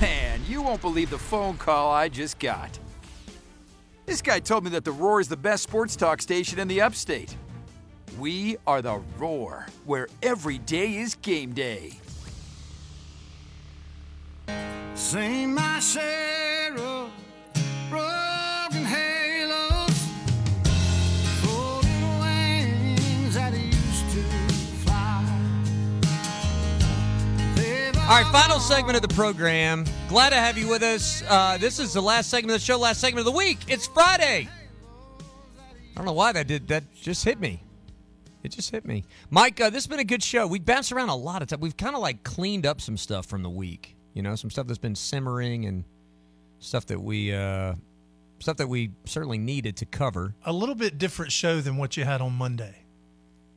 Man, you won't believe the phone call I just got. This guy told me that the Roar is the best sports talk station in the upstate. We are the Roar, where every day is game day. Sing my share All right, final segment of the program. Glad to have you with us. Uh, this is the last segment of the show, last segment of the week. It's Friday. I don't know why that did. That just hit me. It just hit me. Mike, uh, this has been a good show. We've bounced around a lot of time. We've kind of like cleaned up some stuff from the week. You know, some stuff that's been simmering and stuff that we uh, stuff that we certainly needed to cover. A little bit different show than what you had on Monday.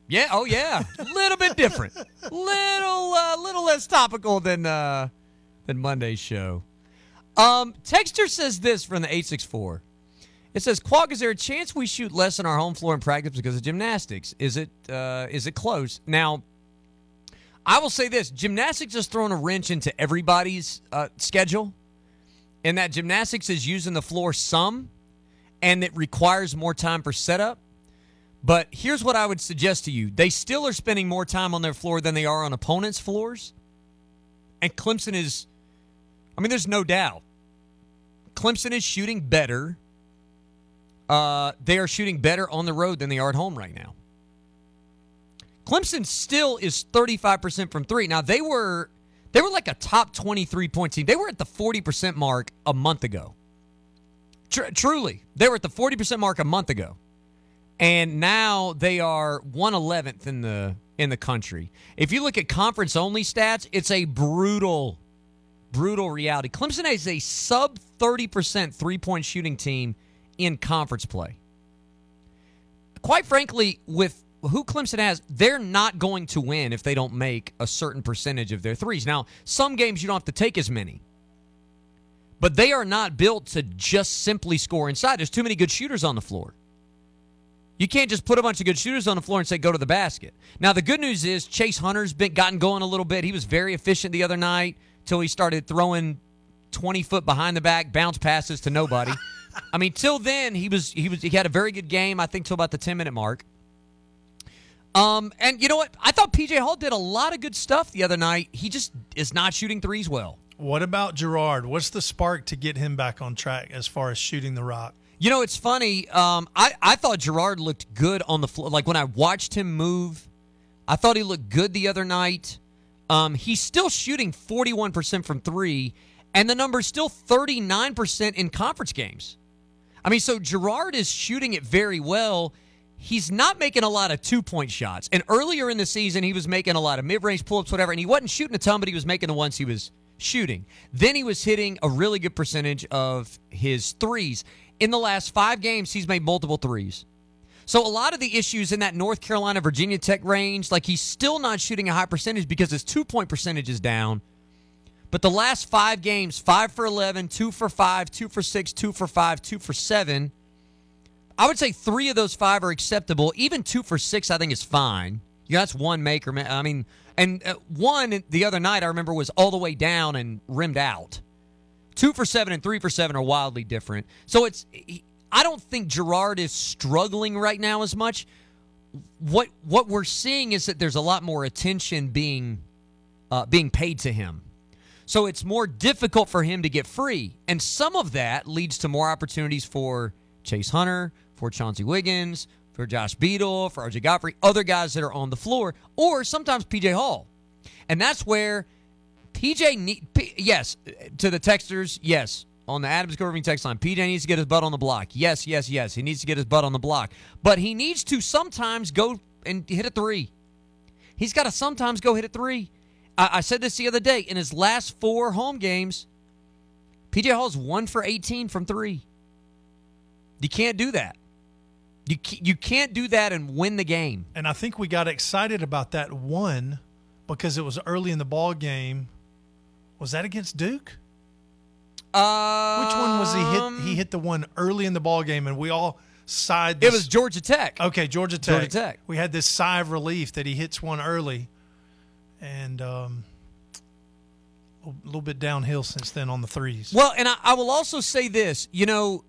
Yeah. Oh, yeah. A little bit different. little, uh, little less topical than uh, than Monday's show. Um, Texter says this from the eight six four. It says, "Qualk, is there a chance we shoot less on our home floor in practice because of gymnastics? Is it uh, is it close now?" I will say this: gymnastics has thrown a wrench into everybody's uh, schedule, and that gymnastics is using the floor some, and it requires more time for setup. But here's what I would suggest to you: they still are spending more time on their floor than they are on opponents' floors, and Clemson is. I mean, there's no doubt. Clemson is shooting better. Uh, they are shooting better on the road than they are at home right now. Clemson still is 35% from three. Now they were they were like a top 23 point team. They were at the 40% mark a month ago. Tr- truly, they were at the 40% mark a month ago. And now they are 111th in the in the country. If you look at conference only stats, it's a brutal brutal reality. Clemson is a sub 30% three-point shooting team in conference play. Quite frankly, with who Clemson has, they're not going to win if they don't make a certain percentage of their threes. Now, some games you don't have to take as many, but they are not built to just simply score inside. There's too many good shooters on the floor. You can't just put a bunch of good shooters on the floor and say go to the basket. Now, the good news is Chase Hunter's been gotten going a little bit. He was very efficient the other night till he started throwing 20 foot behind the back bounce passes to nobody. I mean, till then he was he was he had a very good game. I think till about the 10 minute mark. Um, and you know what? I thought PJ Hall did a lot of good stuff the other night. He just is not shooting threes well. What about Girard? What's the spark to get him back on track as far as shooting the rock? You know, it's funny. Um, I, I thought Girard looked good on the floor. Like when I watched him move, I thought he looked good the other night. Um, he's still shooting 41% from three, and the number's still 39% in conference games. I mean, so Girard is shooting it very well. He's not making a lot of two point shots. And earlier in the season, he was making a lot of mid range pull ups, whatever, and he wasn't shooting a ton, but he was making the ones he was shooting. Then he was hitting a really good percentage of his threes. In the last five games, he's made multiple threes. So a lot of the issues in that North Carolina, Virginia Tech range, like he's still not shooting a high percentage because his two point percentage is down. But the last five games, five for 11, two for five, two for six, two for five, two for seven. I would say three of those five are acceptable. Even two for six, I think, is fine. Yeah, that's one maker. I mean, and uh, one the other night I remember was all the way down and rimmed out. Two for seven and three for seven are wildly different. So it's I don't think Girard is struggling right now as much. What what we're seeing is that there's a lot more attention being uh, being paid to him. So it's more difficult for him to get free, and some of that leads to more opportunities for Chase Hunter, for Chauncey Wiggins, for Josh Beadle, for RJ Godfrey, other guys that are on the floor, or sometimes PJ Hall. And that's where PJ need P, yes to the texters yes on the Adams Irving text line. PJ needs to get his butt on the block. Yes, yes, yes. He needs to get his butt on the block, but he needs to sometimes go and hit a three. He's got to sometimes go hit a three. I, I said this the other day. In his last four home games, PJ Hall's one for 18 from three. You can't do that. You you can't do that and win the game. And I think we got excited about that one because it was early in the ball game. Was that against Duke? Uh, Which one was he hit? He hit the one early in the ball game, and we all sighed. It was Georgia Tech. Okay, Georgia Tech. Georgia Tech. We had this sigh of relief that he hits one early, and um, a little bit downhill since then on the threes. Well, and I, I will also say this. You know,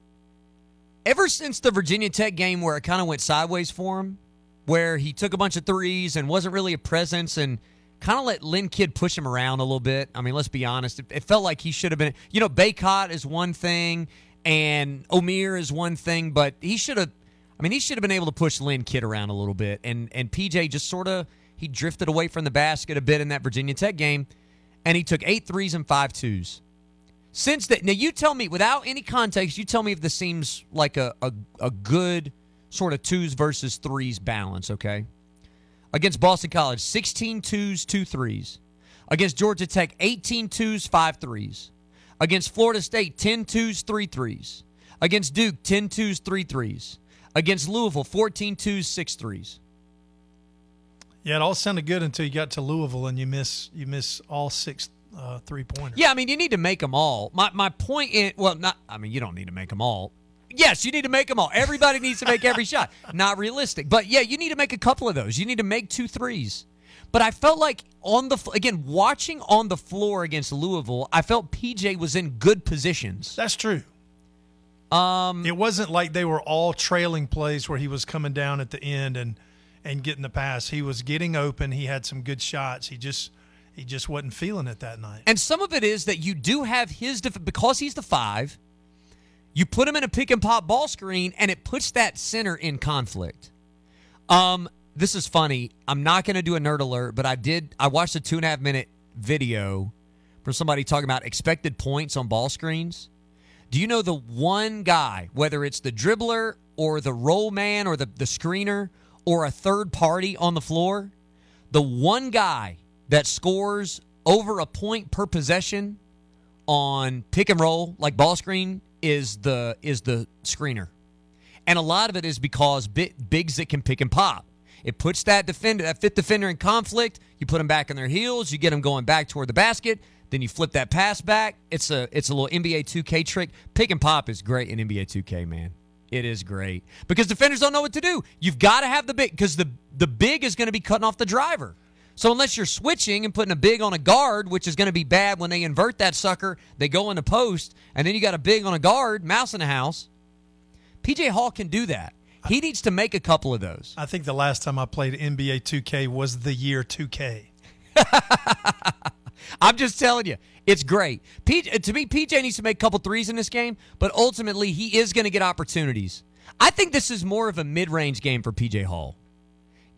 ever since the Virginia Tech game where it kind of went sideways for him, where he took a bunch of threes and wasn't really a presence and kind of let Lynn Kidd push him around a little bit. I mean, let's be honest. It, it felt like he should have been, you know, Bacot is one thing and Omier is one thing, but he should have, I mean, he should have been able to push Lynn Kidd around a little bit. And, and PJ just sort of, he drifted away from the basket a bit in that Virginia Tech game and he took eight threes and five twos. Since that, now you tell me without any context, you tell me if this seems like a, a, a good sort of twos versus threes balance, okay? Against Boston College, 16 twos, two threes. Against Georgia Tech, 18 twos, five threes. Against Florida State, 10 twos, three threes. Against Duke, 10 twos, three threes. Against Louisville, 14 twos, six threes. Yeah, it all sounded good until you got to Louisville and you miss you miss all six uh, three pointers. Yeah, I mean, you need to make them all. My my point in well, not. I mean, you don't need to make them all. Yes, you need to make them all. Everybody needs to make every shot. Not realistic, but yeah, you need to make a couple of those. You need to make two threes. But I felt like on the again watching on the floor against Louisville, I felt PJ was in good positions. That's true. Um, it wasn't like they were all trailing plays where he was coming down at the end and and getting the pass. He was getting open. He had some good shots. He just he just wasn't feeling it that night. And some of it is that you do have his def- because he's the five. You put him in a pick and pop ball screen, and it puts that center in conflict. Um, this is funny. I'm not going to do a nerd alert, but I did. I watched a two and a half minute video from somebody talking about expected points on ball screens. Do you know the one guy, whether it's the dribbler or the roll man or the, the screener or a third party on the floor, the one guy that scores over a point per possession on pick and roll, like ball screen, is the is the screener. And a lot of it is because big, bigs that can pick and pop. It puts that defender, that fifth defender in conflict. You put them back on their heels. You get them going back toward the basket. Then you flip that pass back. It's a it's a little NBA 2K trick. Pick and pop is great in NBA 2K, man. It is great because defenders don't know what to do. You've got to have the big because the the big is going to be cutting off the driver. So unless you're switching and putting a big on a guard, which is going to be bad when they invert that sucker, they go in the post, and then you got a big on a guard, mouse in the house. PJ Hall can do that. He needs to make a couple of those. I think the last time I played NBA 2K was the year 2K. I'm just telling you, it's great. P- to me, PJ needs to make a couple threes in this game, but ultimately he is going to get opportunities. I think this is more of a mid-range game for PJ Hall.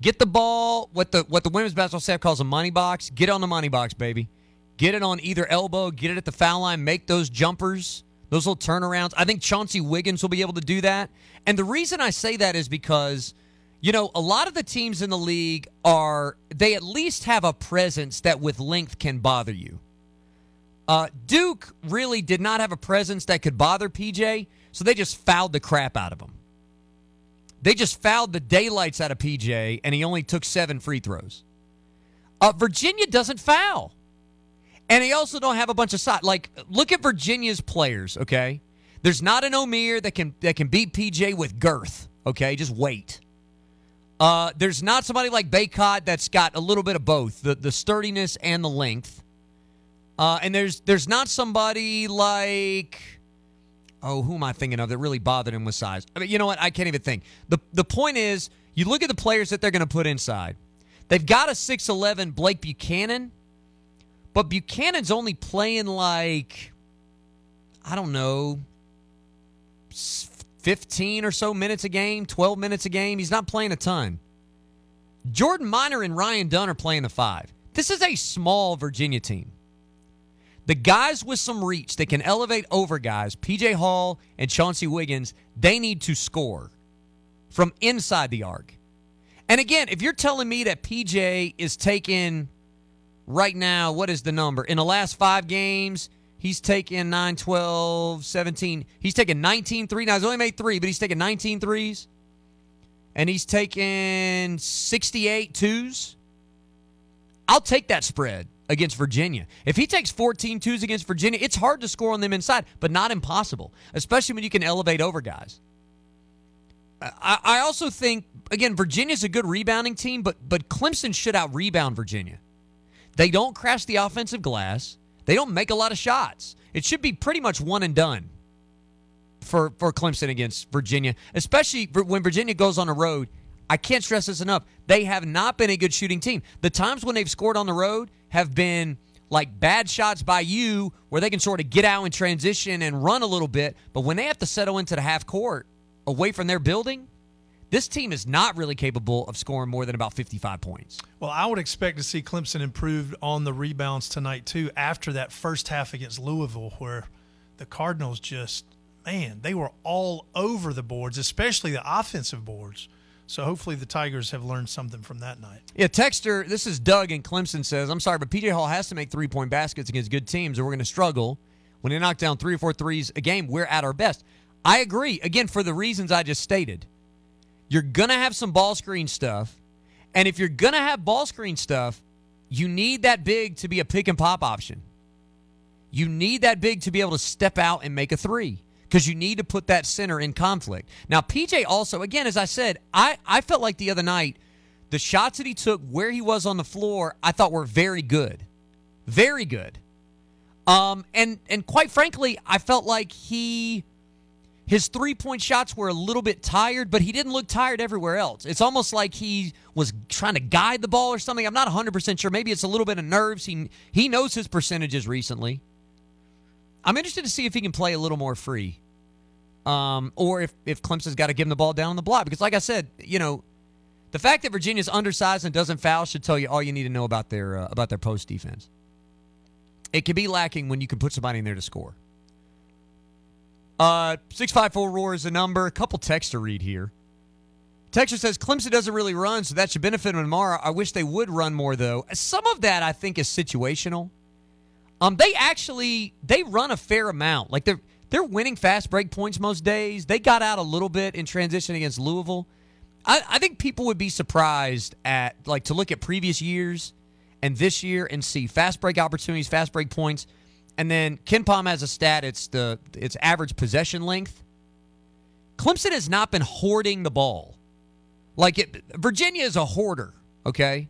Get the ball, what the what the women's basketball staff calls a money box. Get on the money box, baby. Get it on either elbow. Get it at the foul line. Make those jumpers, those little turnarounds. I think Chauncey Wiggins will be able to do that. And the reason I say that is because, you know, a lot of the teams in the league are they at least have a presence that with length can bother you. Uh, Duke really did not have a presence that could bother PJ, so they just fouled the crap out of him. They just fouled the daylights out of PJ, and he only took seven free throws. Uh, Virginia doesn't foul, and they also don't have a bunch of size. Like, look at Virginia's players. Okay, there's not an Omier that can that can beat PJ with girth. Okay, just wait. Uh, there's not somebody like Bacot that's got a little bit of both the the sturdiness and the length. Uh, and there's there's not somebody like oh who am I thinking of that really bothered him with size. I mean, you know what? I can't even think. the The point is, you look at the players that they're going to put inside. They've got a six eleven Blake Buchanan, but Buchanan's only playing like I don't know, fifteen or so minutes a game, twelve minutes a game. He's not playing a ton. Jordan Minor and Ryan Dunn are playing the five. This is a small Virginia team. The guys with some reach that can elevate over guys, PJ Hall and Chauncey Wiggins, they need to score from inside the arc. And again, if you're telling me that PJ is taking right now, what is the number? In the last five games, he's taken 9, 12, 17. He's taken 19 threes. Now, he's only made three, but he's taken 19 threes. And he's taken 68 twos. I'll take that spread against Virginia. If he takes 14 twos against Virginia, it's hard to score on them inside, but not impossible, especially when you can elevate over guys. I, I also think, again, Virginia's a good rebounding team, but but Clemson should out rebound Virginia. They don't crash the offensive glass. They don't make a lot of shots. It should be pretty much one and done for for Clemson against Virginia, especially when Virginia goes on the road. I can't stress this enough. They have not been a good shooting team. The times when they've scored on the road have been like bad shots by you where they can sort of get out and transition and run a little bit, but when they have to settle into the half court away from their building, this team is not really capable of scoring more than about 55 points. Well, I would expect to see Clemson improved on the rebounds tonight too after that first half against Louisville where the Cardinals just man, they were all over the boards, especially the offensive boards. So hopefully the Tigers have learned something from that night. Yeah, Texter, this is Doug in Clemson says, I'm sorry, but PJ Hall has to make three point baskets against good teams or we're going to struggle. When they knock down three or four threes a game, we're at our best. I agree. Again, for the reasons I just stated. You're going to have some ball screen stuff. And if you're going to have ball screen stuff, you need that big to be a pick and pop option. You need that big to be able to step out and make a three because you need to put that center in conflict. Now, PJ also, again, as I said, I, I felt like the other night, the shots that he took where he was on the floor, I thought were very good. Very good. Um, and and quite frankly, I felt like he his three point shots were a little bit tired, but he didn't look tired everywhere else. It's almost like he was trying to guide the ball or something. I'm not 100% sure. Maybe it's a little bit of nerves. He, he knows his percentages recently. I'm interested to see if he can play a little more free. Um, or if, if Clemson's got to give him the ball down on the block. Because, like I said, you know, the fact that Virginia's undersized and doesn't foul should tell you all you need to know about their uh, about their post defense. It can be lacking when you can put somebody in there to score. Uh, 654 Roar is the number. A couple texts to read here. Texture says Clemson doesn't really run, so that should benefit them tomorrow. I wish they would run more, though. Some of that I think is situational. Um, they actually they run a fair amount. Like they're they're winning fast break points most days. They got out a little bit in transition against Louisville. I, I think people would be surprised at like to look at previous years and this year and see fast break opportunities, fast break points. And then KenPom has a stat. It's the it's average possession length. Clemson has not been hoarding the ball. Like it, Virginia is a hoarder. Okay,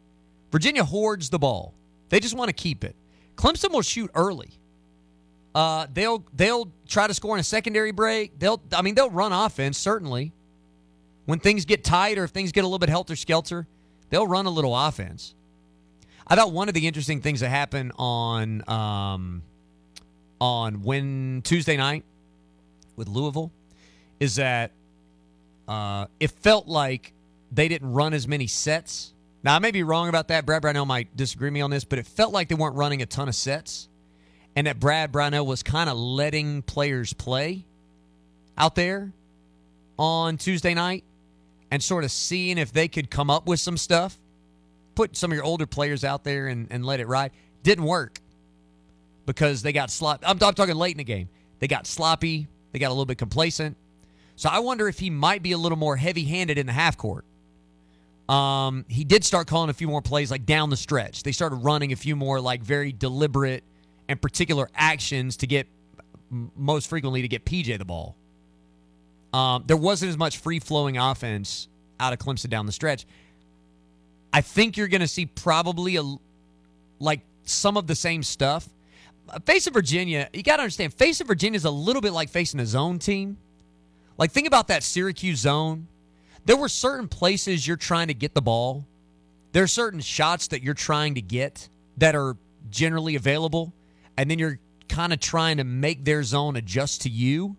Virginia hoards the ball. They just want to keep it. Clemson will shoot early. Uh, they'll they'll try to score in a secondary break. They'll I mean they'll run offense certainly. When things get tight or if things get a little bit helter skelter, they'll run a little offense. I thought one of the interesting things that happened on um, on when Tuesday night with Louisville is that uh, it felt like they didn't run as many sets. Now I may be wrong about that. Brad Brownell might disagree with me on this, but it felt like they weren't running a ton of sets, and that Brad Brownell was kind of letting players play out there on Tuesday night and sort of seeing if they could come up with some stuff. Put some of your older players out there and, and let it ride. Didn't work because they got sloppy. I'm, I'm talking late in the game. They got sloppy. They got a little bit complacent. So I wonder if he might be a little more heavy handed in the half court. Um, he did start calling a few more plays like down the stretch. They started running a few more like very deliberate and particular actions to get most frequently to get PJ the ball. Um, there wasn't as much free flowing offense out of Clemson down the stretch. I think you're going to see probably a like some of the same stuff. Facing Virginia, you got to understand, facing Virginia is a little bit like facing a zone team. Like think about that Syracuse zone. There were certain places you're trying to get the ball. There are certain shots that you're trying to get that are generally available, and then you're kind of trying to make their zone adjust to you.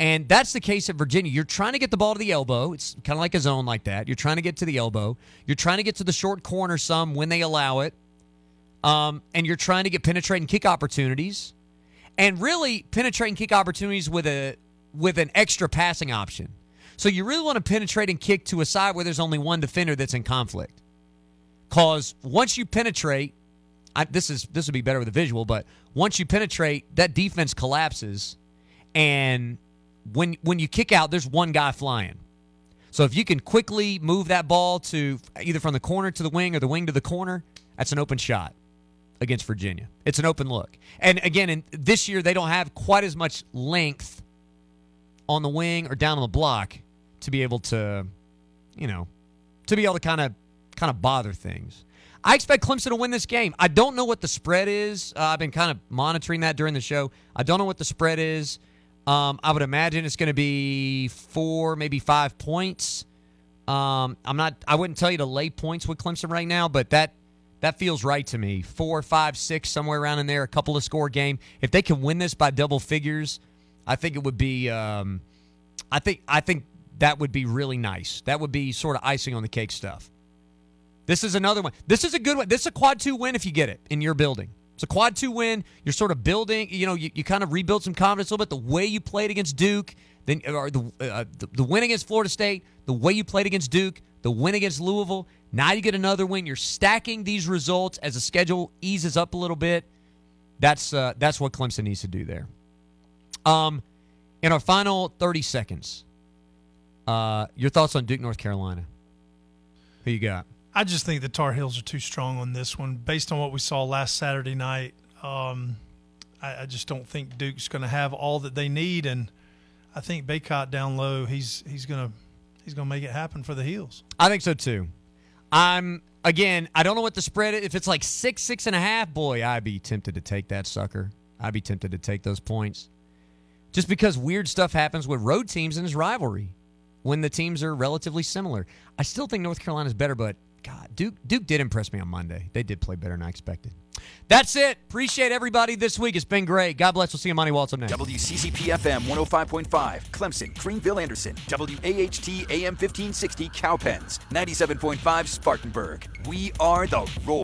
And that's the case at Virginia. You're trying to get the ball to the elbow. It's kind of like a zone like that. You're trying to get to the elbow. You're trying to get to the short corner some when they allow it. um, and you're trying to get penetrating kick opportunities, and really penetrating kick opportunities with a with an extra passing option. So you really want to penetrate and kick to a side where there's only one defender that's in conflict. Cause once you penetrate, I, this is this would be better with a visual, but once you penetrate, that defense collapses, and when when you kick out, there's one guy flying. So if you can quickly move that ball to either from the corner to the wing or the wing to the corner, that's an open shot against Virginia. It's an open look. And again, in, this year they don't have quite as much length on the wing or down on the block to be able to, you know, to be able to kind of kind of bother things. I expect Clemson to win this game. I don't know what the spread is. Uh, I've been kind of monitoring that during the show. I don't know what the spread is. Um, I would imagine it's going to be four, maybe five points. Um, I'm not. I wouldn't tell you to lay points with Clemson right now, but that that feels right to me. Four, five, six, somewhere around in there. A couple of score game. If they can win this by double figures, I think it would be. Um, I think. I think that would be really nice. That would be sort of icing on the cake stuff. This is another one. This is a good one. This is a quad two win if you get it in your building. It's a quad two win. You're sort of building, you know, you, you kind of rebuild some confidence a little bit. The way you played against Duke, then or the, uh, the the win against Florida State, the way you played against Duke, the win against Louisville. Now you get another win. You're stacking these results as the schedule eases up a little bit. That's uh, that's what Clemson needs to do there. Um, in our final 30 seconds, uh, your thoughts on Duke, North Carolina? Who you got? I just think the Tar Heels are too strong on this one, based on what we saw last Saturday night. Um, I, I, just don't think Duke's going to have all that they need, and I think Bacot down low, he's he's going to he's going to make it happen for the Heels. I think so too. I'm again. I don't know what the spread. is. If it's like six, six and a half, boy, I'd be tempted to take that sucker. I'd be tempted to take those points, just because weird stuff happens with road teams in this rivalry when the teams are relatively similar. I still think North Carolina's better, but God, Duke Duke did impress me on Monday. They did play better than I expected. That's it. Appreciate everybody this week. It's been great. God bless. We'll see you Monty Waltz up next. WCCP FM 105.5, Clemson, Greenville, Anderson, WAHT AM 1560, Cowpens, 97.5, Spartanburg. We are the Roar.